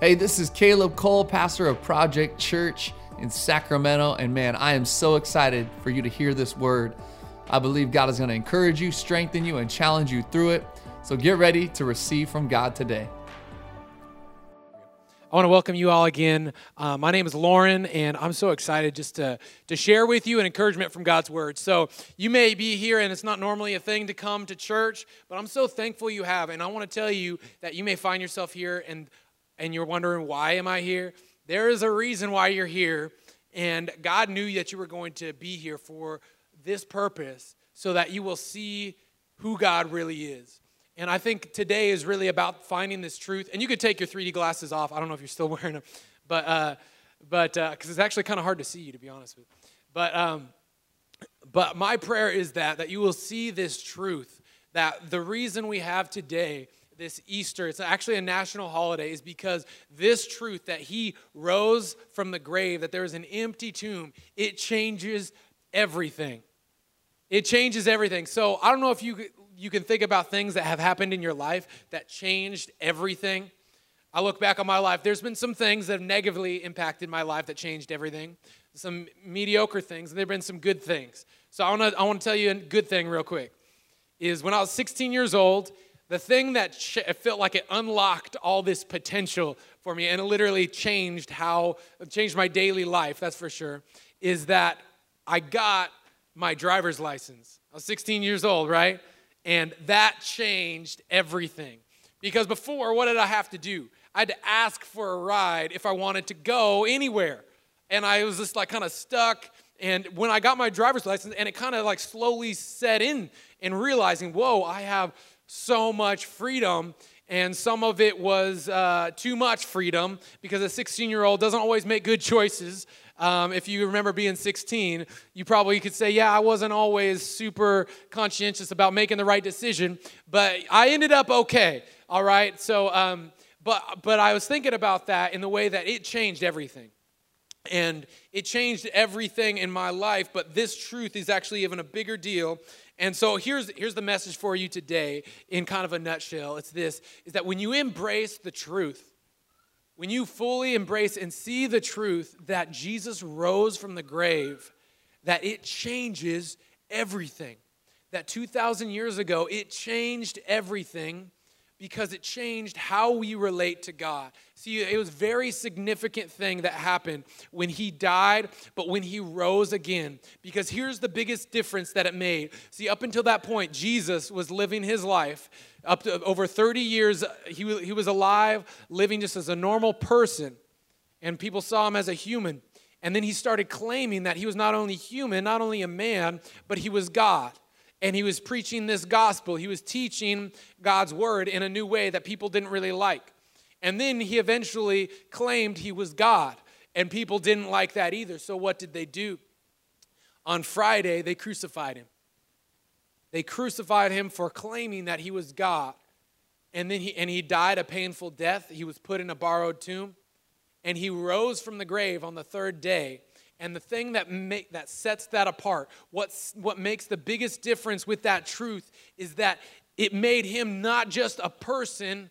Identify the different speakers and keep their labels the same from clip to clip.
Speaker 1: Hey, this is Caleb Cole, pastor of Project Church in Sacramento. And man, I am so excited for you to hear this word. I believe God is going to encourage you, strengthen you, and challenge you through it. So get ready to receive from God today.
Speaker 2: I want to welcome you all again. Uh, my name is Lauren, and I'm so excited just to, to share with you an encouragement from God's Word. So, you may be here, and it's not normally a thing to come to church, but I'm so thankful you have. And I want to tell you that you may find yourself here, and and you're wondering, why am I here? There is a reason why you're here. And God knew that you were going to be here for this purpose so that you will see who God really is. And I think today is really about finding this truth. And you could take your 3D glasses off. I don't know if you're still wearing them, but uh, but because uh, it's actually kind of hard to see you, to be honest with you. But um, but my prayer is that that you will see this truth that the reason we have today this Easter, it's actually a national holiday, is because this truth that he rose from the grave, that there is an empty tomb, it changes everything. It changes everything. So I don't know if you, you can think about things that have happened in your life that changed everything. I look back on my life, there's been some things that have negatively impacted my life that changed everything, some mediocre things, and there have been some good things. So I want to I wanna tell you a good thing real quick. Is when I was 16 years old, the thing that felt like it unlocked all this potential for me and it literally changed how changed my daily life that's for sure is that i got my driver's license. I was 16 years old right? And that changed everything. Because before what did i have to do? I had to ask for a ride if i wanted to go anywhere. And i was just like kind of stuck. And when i got my driver's license and it kind of like slowly set in and realizing whoa i have so much freedom and some of it was uh, too much freedom because a 16 year old doesn't always make good choices. Um, if you remember being 16, you probably could say, Yeah, I wasn't always super conscientious about making the right decision, but I ended up okay. All right. So, um, but, but I was thinking about that in the way that it changed everything. And it changed everything in my life, but this truth is actually even a bigger deal and so here's, here's the message for you today in kind of a nutshell. It's this is that when you embrace the truth, when you fully embrace and see the truth that Jesus rose from the grave, that it changes everything. That 2,000 years ago, it changed everything because it changed how we relate to God. See, it was a very significant thing that happened when he died, but when he rose again. Because here's the biggest difference that it made. See, up until that point, Jesus was living his life. Up to over 30 years, he, he was alive, living just as a normal person, and people saw him as a human. And then he started claiming that he was not only human, not only a man, but he was God and he was preaching this gospel. He was teaching God's word in a new way that people didn't really like. And then he eventually claimed he was God, and people didn't like that either. So, what did they do? On Friday, they crucified him. They crucified him for claiming that he was God. And then he, and he died a painful death. He was put in a borrowed tomb. And he rose from the grave on the third day and the thing that, make, that sets that apart, what's, what makes the biggest difference with that truth, is that it made him not just a person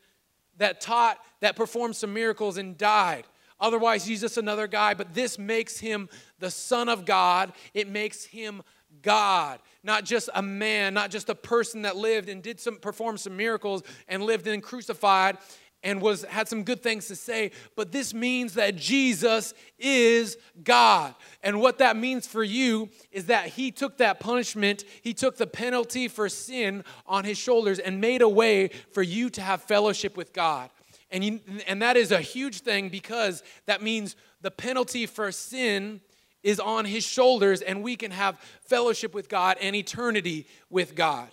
Speaker 2: that taught, that performed some miracles and died. Otherwise, he's just another guy, but this makes him the Son of God. It makes him God, not just a man, not just a person that lived and did some perform some miracles and lived and crucified and was had some good things to say but this means that Jesus is God. And what that means for you is that he took that punishment he took the penalty for sin on his shoulders and made a way for you to have fellowship with God. And you, and that is a huge thing because that means the penalty for sin is on his shoulders and we can have fellowship with God and eternity with God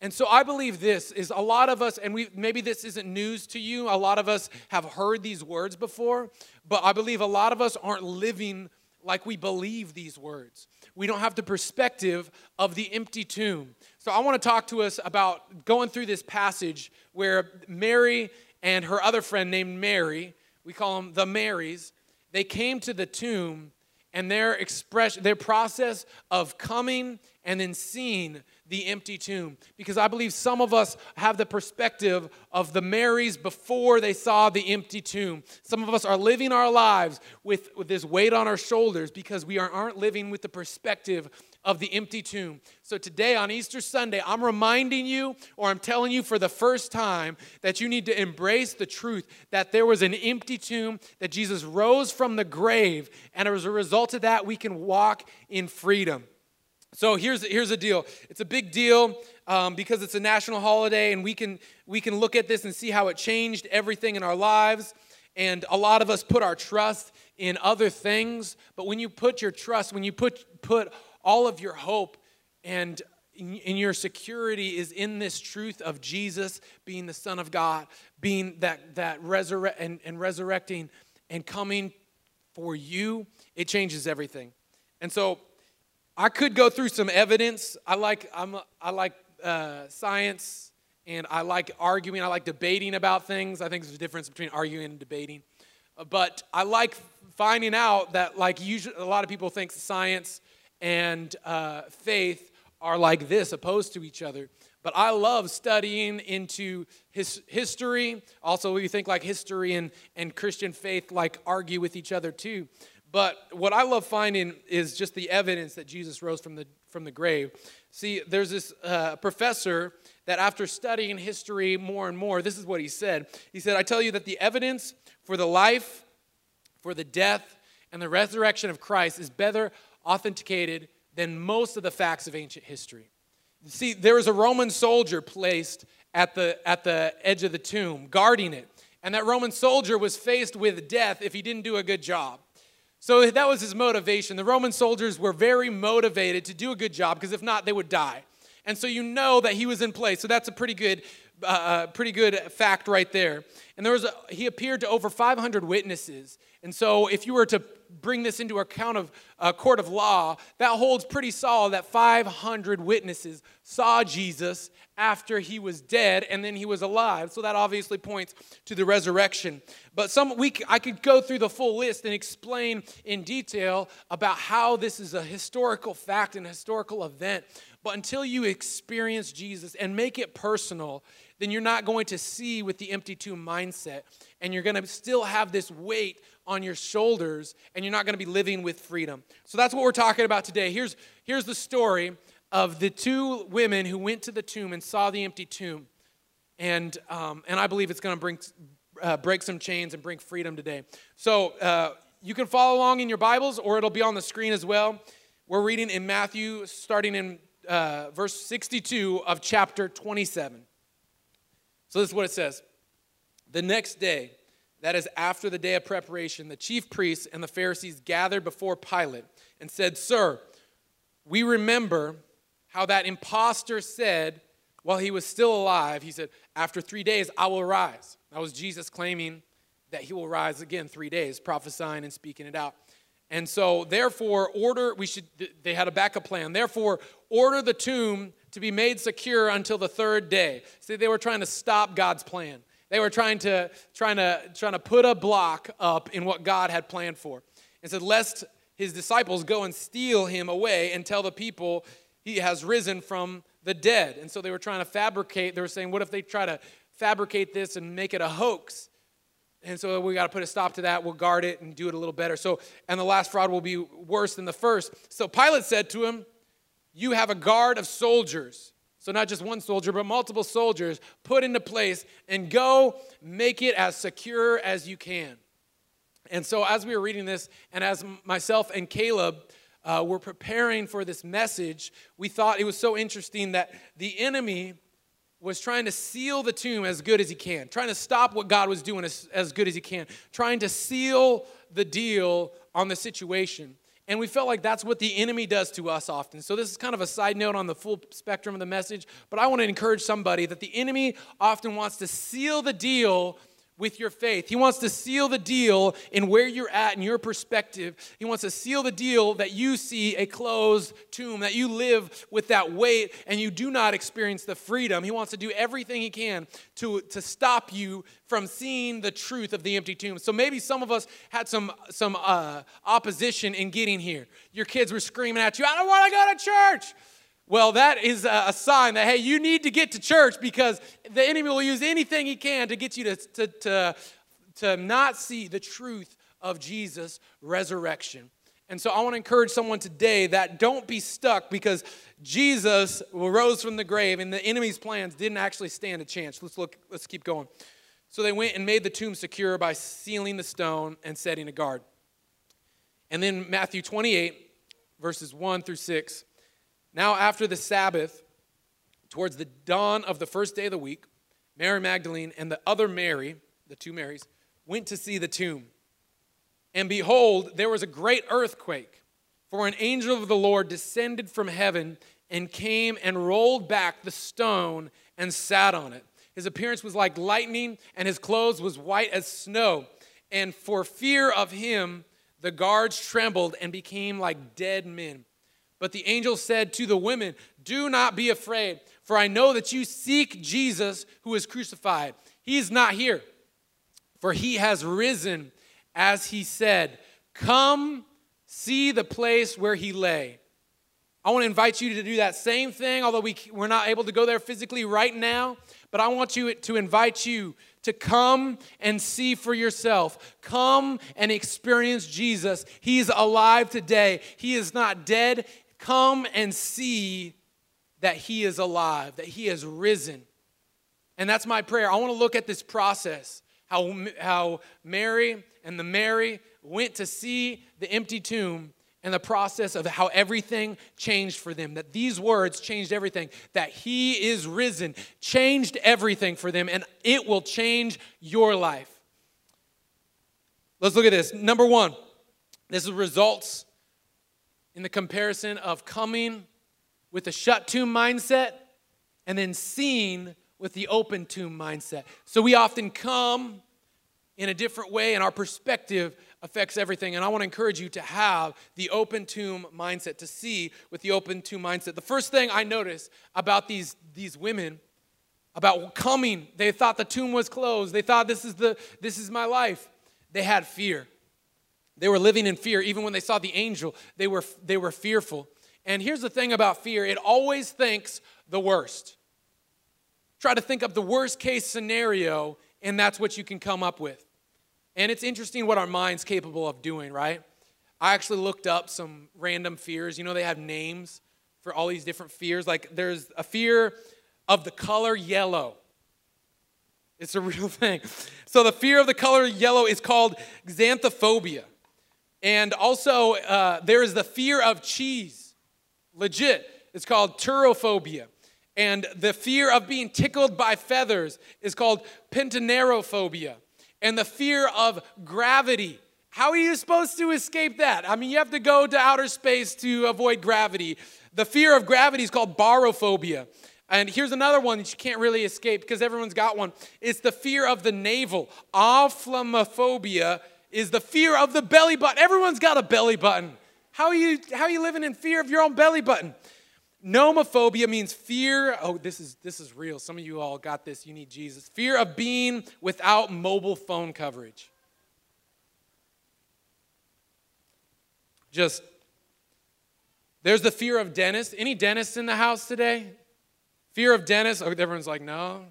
Speaker 2: and so I believe this is a lot of us, and we maybe this isn't news to you. A lot of us have heard these words before, but I believe a lot of us aren't living like we believe these words. We don't have the perspective of the empty tomb. So I want to talk to us about going through this passage where Mary and her other friend named Mary, we call them the Marys, they came to the tomb and their expression, their process of coming and then seeing the empty tomb because I believe some of us have the perspective of the Marys before they saw the empty tomb. Some of us are living our lives with, with this weight on our shoulders because we aren't living with the perspective of the empty tomb. So today on Easter Sunday, I'm reminding you, or I'm telling you for the first time, that you need to embrace the truth that there was an empty tomb, that Jesus rose from the grave, and as a result of that, we can walk in freedom. So here's, here's the deal. It's a big deal um, because it's a national holiday, and we can, we can look at this and see how it changed everything in our lives. And a lot of us put our trust in other things. But when you put your trust, when you put, put all of your hope and in your security is in this truth of Jesus being the Son of God, being that, that resurrect and, and resurrecting and coming for you, it changes everything. And so I could go through some evidence. I like, I'm, I like uh, science and I like arguing. I like debating about things. I think there's a difference between arguing and debating. Uh, but I like finding out that, like, usually, a lot of people think science and uh, faith are like this, opposed to each other. But I love studying into his history. Also, we think like history and, and Christian faith like argue with each other too. But what I love finding is just the evidence that Jesus rose from the, from the grave. See, there's this uh, professor that after studying history more and more, this is what he said. He said, I tell you that the evidence for the life, for the death, and the resurrection of Christ is better authenticated than most of the facts of ancient history. See, there was a Roman soldier placed at the, at the edge of the tomb, guarding it. And that Roman soldier was faced with death if he didn't do a good job. So that was his motivation. The Roman soldiers were very motivated to do a good job because if not, they would die. And so you know that he was in place. So that's a pretty good, uh, uh pretty good fact right there. And there was a, he appeared to over 500 witnesses. And so if you were to bring this into account of a court of law, that holds pretty solid that 500 witnesses saw Jesus after he was dead and then he was alive. So that obviously points to the resurrection. But some week I could go through the full list and explain in detail about how this is a historical fact and historical event. But until you experience Jesus and make it personal, then you're not going to see with the empty tomb mindset. And you're going to still have this weight on your shoulders, and you're not going to be living with freedom. So that's what we're talking about today. Here's, here's the story of the two women who went to the tomb and saw the empty tomb. And, um, and I believe it's going to bring, uh, break some chains and bring freedom today. So uh, you can follow along in your Bibles, or it'll be on the screen as well. We're reading in Matthew, starting in uh, verse 62 of chapter 27. So this is what it says The next day, that is after the day of preparation, the chief priests and the Pharisees gathered before Pilate and said, Sir, we remember how that impostor said while he was still alive, he said, After three days, I will rise. That was Jesus claiming that he will rise again three days, prophesying and speaking it out. And so, therefore, order, we should, they had a backup plan. Therefore, order the tomb to be made secure until the third day. See, they were trying to stop God's plan. They were trying to, trying to, trying to put a block up in what God had planned for. And said, lest his disciples go and steal him away and tell the people he has risen from the dead. And so they were trying to fabricate, they were saying, what if they try to fabricate this and make it a hoax? And so we got to put a stop to that. We'll guard it and do it a little better. So, and the last fraud will be worse than the first. So Pilate said to him, you have a guard of soldiers. So, not just one soldier, but multiple soldiers put into place and go make it as secure as you can. And so, as we were reading this, and as myself and Caleb uh, were preparing for this message, we thought it was so interesting that the enemy was trying to seal the tomb as good as he can, trying to stop what God was doing as, as good as he can, trying to seal the deal on the situation. And we felt like that's what the enemy does to us often. So, this is kind of a side note on the full spectrum of the message, but I want to encourage somebody that the enemy often wants to seal the deal with your faith. He wants to seal the deal in where you're at in your perspective. He wants to seal the deal that you see a closed tomb, that you live with that weight and you do not experience the freedom. He wants to do everything he can to, to stop you from seeing the truth of the empty tomb. So maybe some of us had some, some uh, opposition in getting here. Your kids were screaming at you, I don't want to go to church. Well, that is a sign that, hey, you need to get to church because the enemy will use anything he can to get you to, to, to, to not see the truth of Jesus' resurrection. And so I want to encourage someone today that don't be stuck because Jesus rose from the grave and the enemy's plans didn't actually stand a chance. Let's look, let's keep going. So they went and made the tomb secure by sealing the stone and setting a guard. And then Matthew 28, verses 1 through 6. Now, after the Sabbath, towards the dawn of the first day of the week, Mary Magdalene and the other Mary, the two Marys, went to see the tomb. And behold, there was a great earthquake, for an angel of the Lord descended from heaven and came and rolled back the stone and sat on it. His appearance was like lightning, and his clothes was white as snow. And for fear of him, the guards trembled and became like dead men. But the angel said to the women, Do not be afraid, for I know that you seek Jesus who is crucified. He is not here, for he has risen as he said. Come see the place where he lay. I want to invite you to do that same thing, although we, we're not able to go there physically right now. But I want you to invite you to come and see for yourself. Come and experience Jesus. He's alive today. He is not dead. Come and see that He is alive, that He has risen. And that's my prayer. I want to look at this process how, how Mary and the Mary went to see the empty tomb and the process of how everything changed for them. That these words changed everything. That He is risen changed everything for them, and it will change your life. Let's look at this. Number one, this is results in the comparison of coming with a shut tomb mindset and then seeing with the open tomb mindset. So we often come in a different way, and our perspective affects everything. And I want to encourage you to have the open tomb mindset, to see with the open tomb mindset. The first thing I noticed about these, these women, about coming, they thought the tomb was closed. They thought this is the this is my life. They had fear. They were living in fear. Even when they saw the angel, they were, they were fearful. And here's the thing about fear it always thinks the worst. Try to think of the worst case scenario, and that's what you can come up with. And it's interesting what our mind's capable of doing, right? I actually looked up some random fears. You know, they have names for all these different fears. Like there's a fear of the color yellow. It's a real thing. So the fear of the color yellow is called xanthophobia. And also, uh, there is the fear of cheese. Legit. It's called turophobia. And the fear of being tickled by feathers is called pentanerophobia. And the fear of gravity. How are you supposed to escape that? I mean, you have to go to outer space to avoid gravity. The fear of gravity is called barophobia. And here's another one that you can't really escape because everyone's got one. It's the fear of the navel, omphalophobia, is the fear of the belly button. Everyone's got a belly button. How are you, how are you living in fear of your own belly button? Nomophobia means fear. Oh, this is this is real. Some of you all got this. You need Jesus. Fear of being without mobile phone coverage. Just there's the fear of dentists. Any dentists in the house today? Fear of dentists. Oh, everyone's like, no.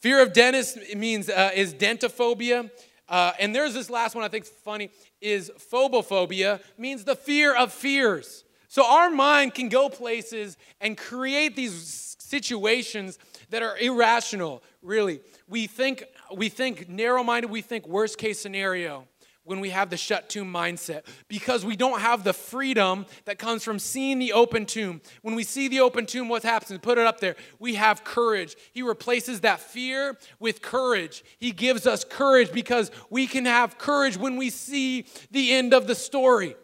Speaker 2: Fear of dentists means uh, is dentophobia. Uh, and there's this last one I think is funny is phobophobia means the fear of fears. So our mind can go places and create these situations that are irrational, really. We think we think narrow-minded, we think worst case scenario when we have the shut tomb mindset because we don't have the freedom that comes from seeing the open tomb. When we see the open tomb, what happens? Put it up there. We have courage. He replaces that fear with courage. He gives us courage because we can have courage when we see the end of the story.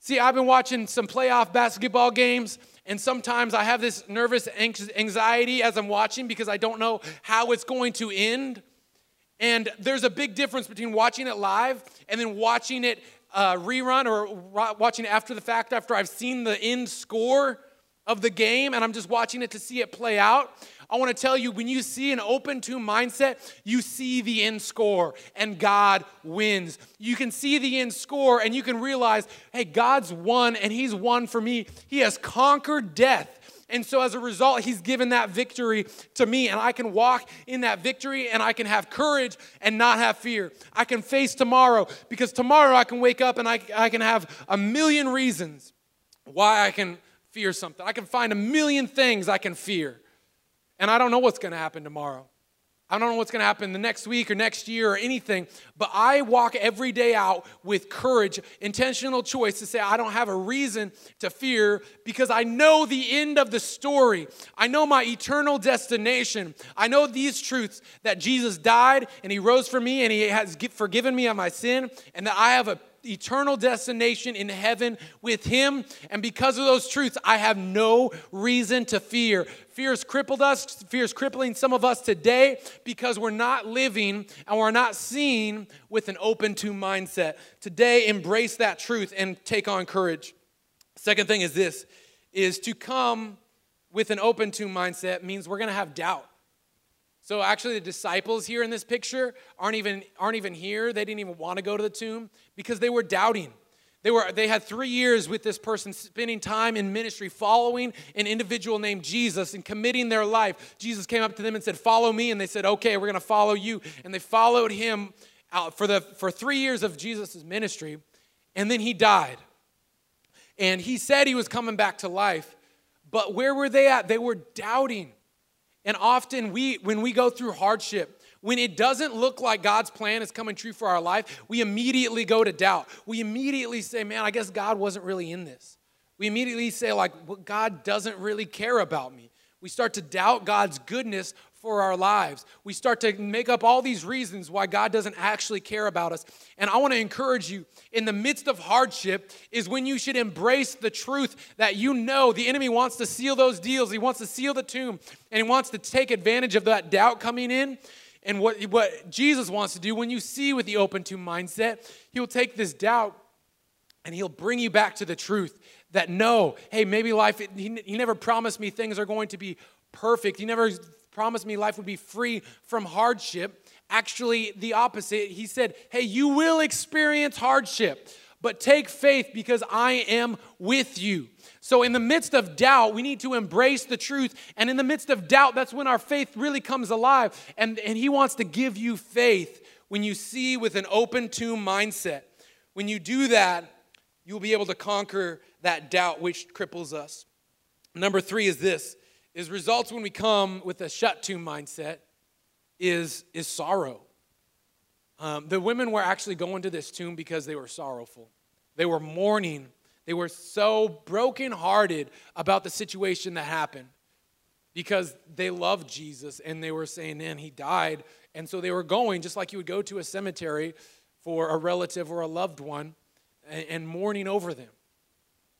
Speaker 2: See, I've been watching some playoff basketball games. And sometimes I have this nervous anxiety as I'm watching because I don't know how it's going to end. And there's a big difference between watching it live and then watching it uh, rerun or watching it after the fact, after I've seen the end score of the game and I'm just watching it to see it play out. I want to tell you when you see an open tomb mindset, you see the end score and God wins. You can see the end score and you can realize, hey, God's won and He's won for me. He has conquered death. And so as a result, he's given that victory to me. And I can walk in that victory and I can have courage and not have fear. I can face tomorrow because tomorrow I can wake up and I, I can have a million reasons why I can fear something. I can find a million things I can fear. And I don't know what's going to happen tomorrow. I don't know what's going to happen the next week or next year or anything, but I walk every day out with courage, intentional choice to say, I don't have a reason to fear because I know the end of the story. I know my eternal destination. I know these truths that Jesus died and he rose for me and he has forgiven me of my sin and that I have a eternal destination in heaven with Him. And because of those truths, I have no reason to fear. Fear has crippled us, fear is crippling some of us today because we're not living and we're not seeing with an open to mindset. Today, embrace that truth and take on courage. Second thing is this is to come with an open to mindset means we're going to have doubt. So actually, the disciples here in this picture aren't even, aren't even here. They didn't even want to go to the tomb because they were doubting. They, were, they had three years with this person spending time in ministry, following an individual named Jesus and committing their life. Jesus came up to them and said, Follow me. And they said, Okay, we're going to follow you. And they followed him out for, the, for three years of Jesus' ministry. And then he died. And he said he was coming back to life. But where were they at? They were doubting. And often we when we go through hardship, when it doesn't look like God's plan is coming true for our life, we immediately go to doubt. We immediately say, "Man, I guess God wasn't really in this." We immediately say like, well, "God doesn't really care about me." We start to doubt God's goodness for our lives. We start to make up all these reasons why God doesn't actually care about us. And I want to encourage you in the midst of hardship is when you should embrace the truth that you know the enemy wants to seal those deals. He wants to seal the tomb and he wants to take advantage of that doubt coming in. And what, what Jesus wants to do when you see with the open tomb mindset, he'll take this doubt and he'll bring you back to the truth that no, hey, maybe life, he, he never promised me things are going to be perfect. He never promised me life would be free from hardship. Actually, the opposite. He said, Hey, you will experience hardship, but take faith because I am with you. So, in the midst of doubt, we need to embrace the truth. And in the midst of doubt, that's when our faith really comes alive. And, and He wants to give you faith when you see with an open tomb mindset. When you do that, you'll be able to conquer that doubt which cripples us. Number three is this is results when we come with a shut tomb mindset is, is sorrow. Um, the women were actually going to this tomb because they were sorrowful. They were mourning. They were so brokenhearted about the situation that happened because they loved Jesus and they were saying, man, he died. And so they were going, just like you would go to a cemetery for a relative or a loved one, and, and mourning over them.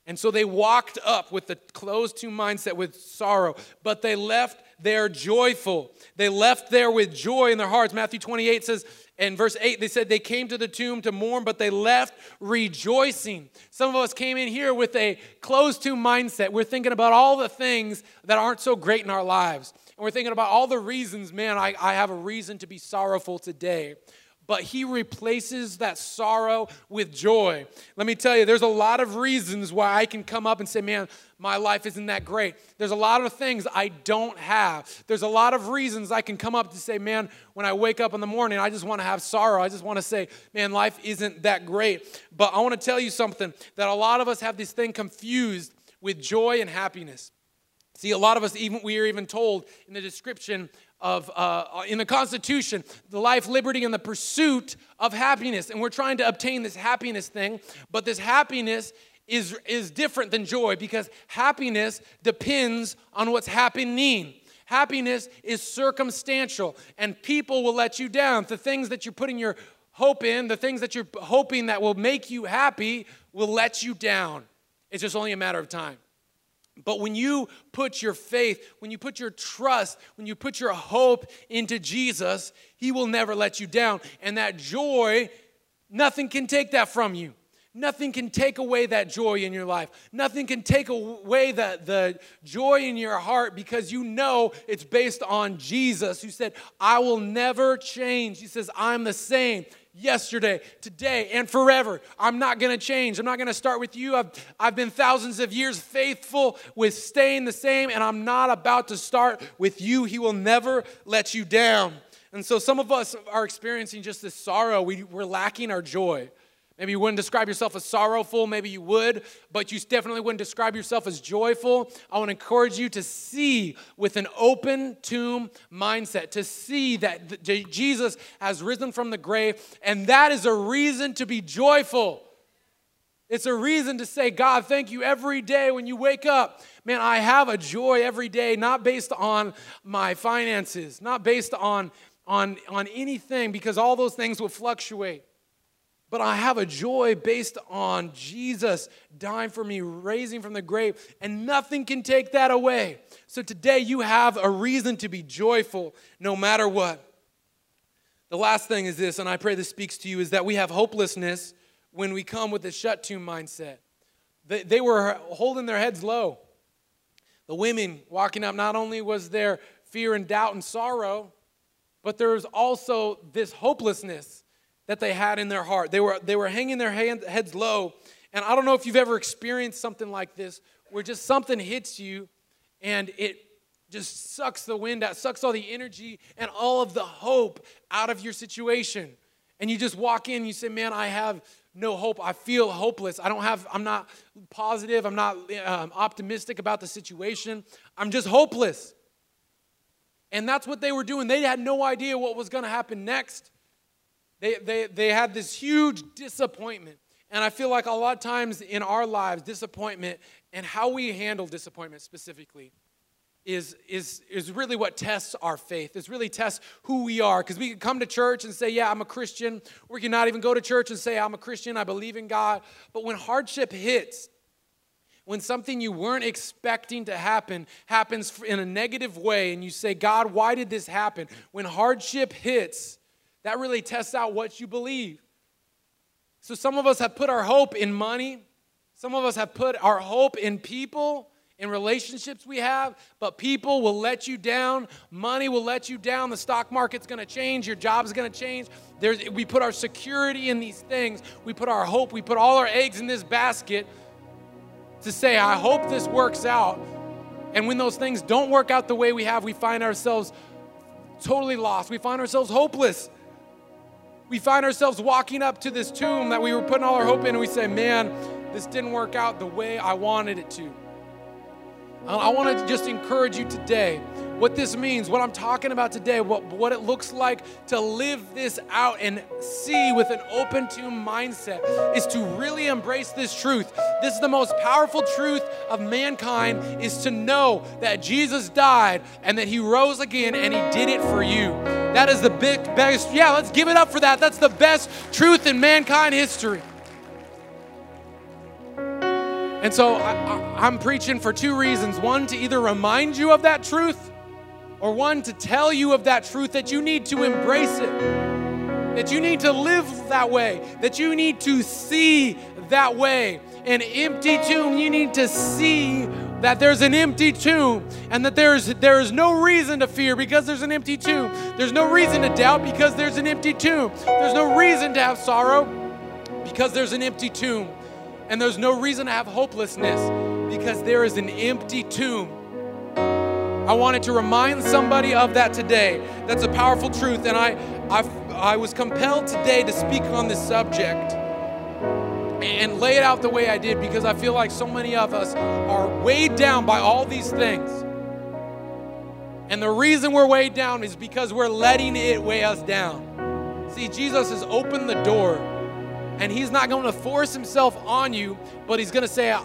Speaker 2: And so they walked up with the closed to mindset with sorrow, but they left there joyful. They left there with joy in their hearts. Matthew 28 says, in verse 8, they said they came to the tomb to mourn, but they left rejoicing. Some of us came in here with a closed to mindset. We're thinking about all the things that aren't so great in our lives. And we're thinking about all the reasons, man, I, I have a reason to be sorrowful today but he replaces that sorrow with joy. Let me tell you, there's a lot of reasons why I can come up and say, man, my life isn't that great. There's a lot of things I don't have. There's a lot of reasons I can come up to say, man, when I wake up in the morning, I just want to have sorrow. I just want to say, man, life isn't that great. But I want to tell you something that a lot of us have this thing confused with joy and happiness. See, a lot of us, even we are even told in the description of uh, in the Constitution, the life, liberty, and the pursuit of happiness. And we're trying to obtain this happiness thing, but this happiness is, is different than joy because happiness depends on what's happening. Happiness is circumstantial, and people will let you down. The things that you're putting your hope in, the things that you're hoping that will make you happy, will let you down. It's just only a matter of time. But when you put your faith, when you put your trust, when you put your hope into Jesus, He will never let you down. And that joy, nothing can take that from you. Nothing can take away that joy in your life. Nothing can take away the, the joy in your heart because you know it's based on Jesus who said, I will never change. He says, I'm the same yesterday, today, and forever. I'm not going to change. I'm not going to start with you. I've, I've been thousands of years faithful with staying the same, and I'm not about to start with you. He will never let you down. And so some of us are experiencing just this sorrow. We, we're lacking our joy. Maybe you wouldn't describe yourself as sorrowful, maybe you would, but you definitely wouldn't describe yourself as joyful. I want to encourage you to see with an open tomb mindset, to see that Jesus has risen from the grave, and that is a reason to be joyful. It's a reason to say, God, thank you every day when you wake up. Man, I have a joy every day, not based on my finances, not based on, on, on anything, because all those things will fluctuate. But I have a joy based on Jesus dying for me, raising from the grave, and nothing can take that away. So today you have a reason to be joyful no matter what. The last thing is this, and I pray this speaks to you, is that we have hopelessness when we come with a shut tomb mindset. They, they were holding their heads low. The women walking up, not only was there fear and doubt and sorrow, but there was also this hopelessness that they had in their heart. They were, they were hanging their hand, heads low. And I don't know if you've ever experienced something like this where just something hits you and it just sucks the wind out, sucks all the energy and all of the hope out of your situation. And you just walk in you say, Man, I have no hope. I feel hopeless. I don't have, I'm not positive. I'm not um, optimistic about the situation. I'm just hopeless. And that's what they were doing. They had no idea what was going to happen next. They, they, they had this huge disappointment. And I feel like a lot of times in our lives, disappointment and how we handle disappointment specifically is, is, is really what tests our faith. It's really tests who we are. Because we can come to church and say, Yeah, I'm a Christian. We can not even go to church and say, I'm a Christian, I believe in God. But when hardship hits, when something you weren't expecting to happen happens in a negative way, and you say, God, why did this happen? When hardship hits, that really tests out what you believe. So some of us have put our hope in money, some of us have put our hope in people. In relationships we have, but people will let you down. Money will let you down. The stock market's gonna change. Your job's gonna change. There's, we put our security in these things. We put our hope, we put all our eggs in this basket to say, I hope this works out. And when those things don't work out the way we have, we find ourselves totally lost. We find ourselves hopeless we find ourselves walking up to this tomb that we were putting all our hope in, and we say, Man, this didn't work out the way I wanted it to. I want to just encourage you today what this means, what I'm talking about today, what, what it looks like to live this out and see with an open tomb mindset is to really embrace this truth. This is the most powerful truth of mankind is to know that Jesus died and that he rose again and he did it for you. That is the big, best, yeah, let's give it up for that. That's the best truth in mankind history. And so I, am preaching for two reasons. One, to either remind you of that truth, or one, to tell you of that truth that you need to embrace it, that you need to live that way, that you need to see that way. An empty tomb, you need to see that there's an empty tomb and that there's there is no reason to fear because there's an empty tomb. There's no reason to doubt because there's an empty tomb. There's no reason to have sorrow because there's an empty tomb. And there's no reason to have hopelessness because there is an empty tomb. I wanted to remind somebody of that today. That's a powerful truth. And I, I, I was compelled today to speak on this subject and lay it out the way I did because I feel like so many of us are weighed down by all these things. And the reason we're weighed down is because we're letting it weigh us down. See, Jesus has opened the door and He's not going to force Himself on you, but He's going to say,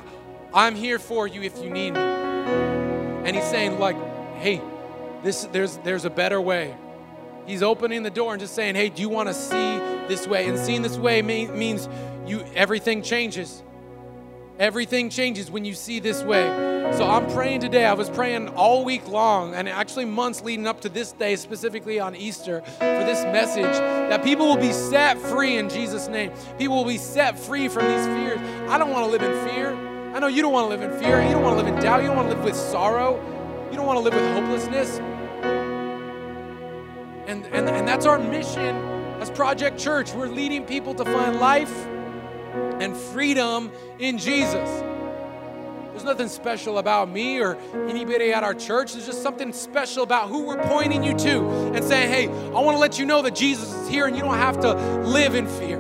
Speaker 2: I'm here for you if you need me. And He's saying, like, hey, this, there's, there's a better way. He's opening the door and just saying, hey, do you want to see this way? And seeing this way mean, means you everything changes. Everything changes when you see this way. So I'm praying today. I was praying all week long and actually months leading up to this day, specifically on Easter, for this message that people will be set free in Jesus' name. People will be set free from these fears. I don't want to live in fear. I know you don't want to live in fear. You don't want to live in doubt. You don't want to live with sorrow. You don't want to live with hopelessness. And, and, and that's our mission As Project Church, we're leading people to find life and freedom in Jesus. There's nothing special about me or anybody at our church. There's just something special about who we're pointing you to and saying, hey, I want to let you know that Jesus is here and you don't have to live in fear.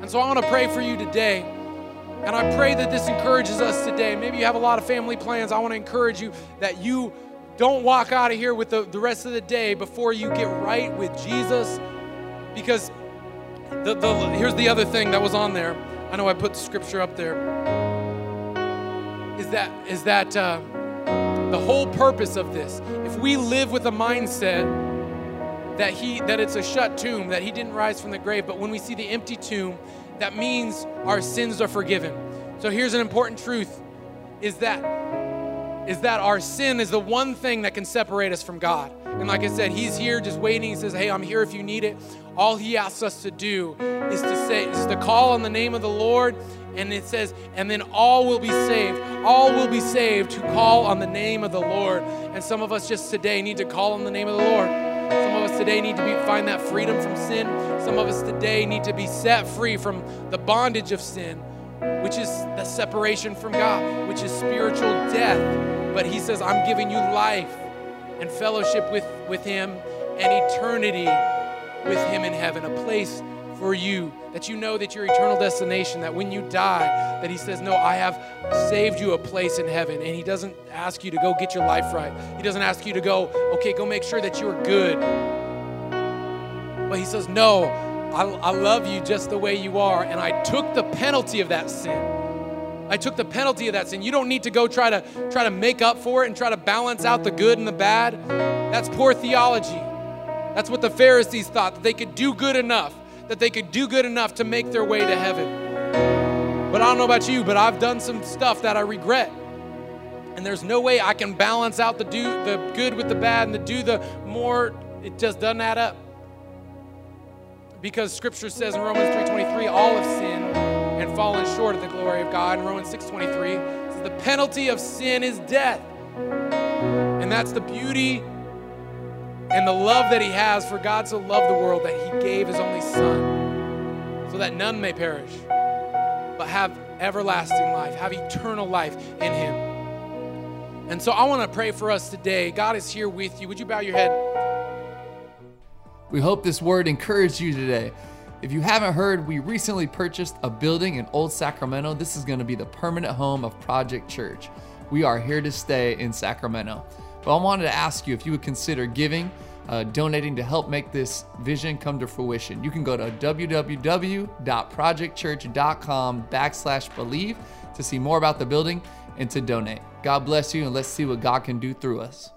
Speaker 2: And so I want to pray for you today. And I pray that this encourages us today. Maybe you have a lot of family plans. I want to encourage you that you don't walk out of here with the, the rest of the day before you get right with Jesus. Because the, the, here's the other thing that was on there. I know I put the scripture up there. Is that is that uh, the whole purpose of this? If we live with a mindset that he that it's a shut tomb, that he didn't rise from the grave, but when we see the empty tomb, that means our sins are forgiven. So here's an important truth: is that is that our sin is the one thing that can separate us from God. And like I said, He's here just waiting. He says, Hey, I'm here if you need it. All He asks us to do is to say, is to call on the name of the Lord. And it says, and then all will be saved. All will be saved who call on the name of the Lord. And some of us just today need to call on the name of the Lord. Some of us today need to be, find that freedom from sin. Some of us today need to be set free from the bondage of sin, which is the separation from God, which is spiritual death but he says, I'm giving you life and fellowship with, with him and eternity with him in heaven, a place for you that you know that your eternal destination that when you die that he says no i have saved you a place in heaven and he doesn't ask you to go get your life right he doesn't ask you to go okay go make sure that you're good but he says no I, I love you just the way you are and i took the penalty of that sin I took the penalty of that sin. You don't need to go try to try to make up for it and try to balance out the good and the bad. That's poor theology. That's what the Pharisees thought that they could do good enough, that they could do good enough to make their way to heaven. But I don't know about you, but I've done some stuff that I regret. And there's no way I can balance out the do the good with the bad and the do the more it just doesn't add up. Because scripture says in Romans 3:23 all have sinned and fallen short of the glory of God. In Romans 6:23 says the penalty of sin is death. And that's the beauty and the love that he has for God so loved the world that he gave his only son so that none may perish but have everlasting life, have eternal life in him. And so I want to pray for us today. God is here with you. Would you bow your head?
Speaker 1: We hope this word encouraged you today. If you haven't heard, we recently purchased a building in Old Sacramento. This is going to be the permanent home of Project Church. We are here to stay in Sacramento. But I wanted to ask you if you would consider giving, uh, donating to help make this vision come to fruition. You can go to www.projectchurch.com backslash believe to see more about the building and to donate. God bless you, and let's see what God can do through us.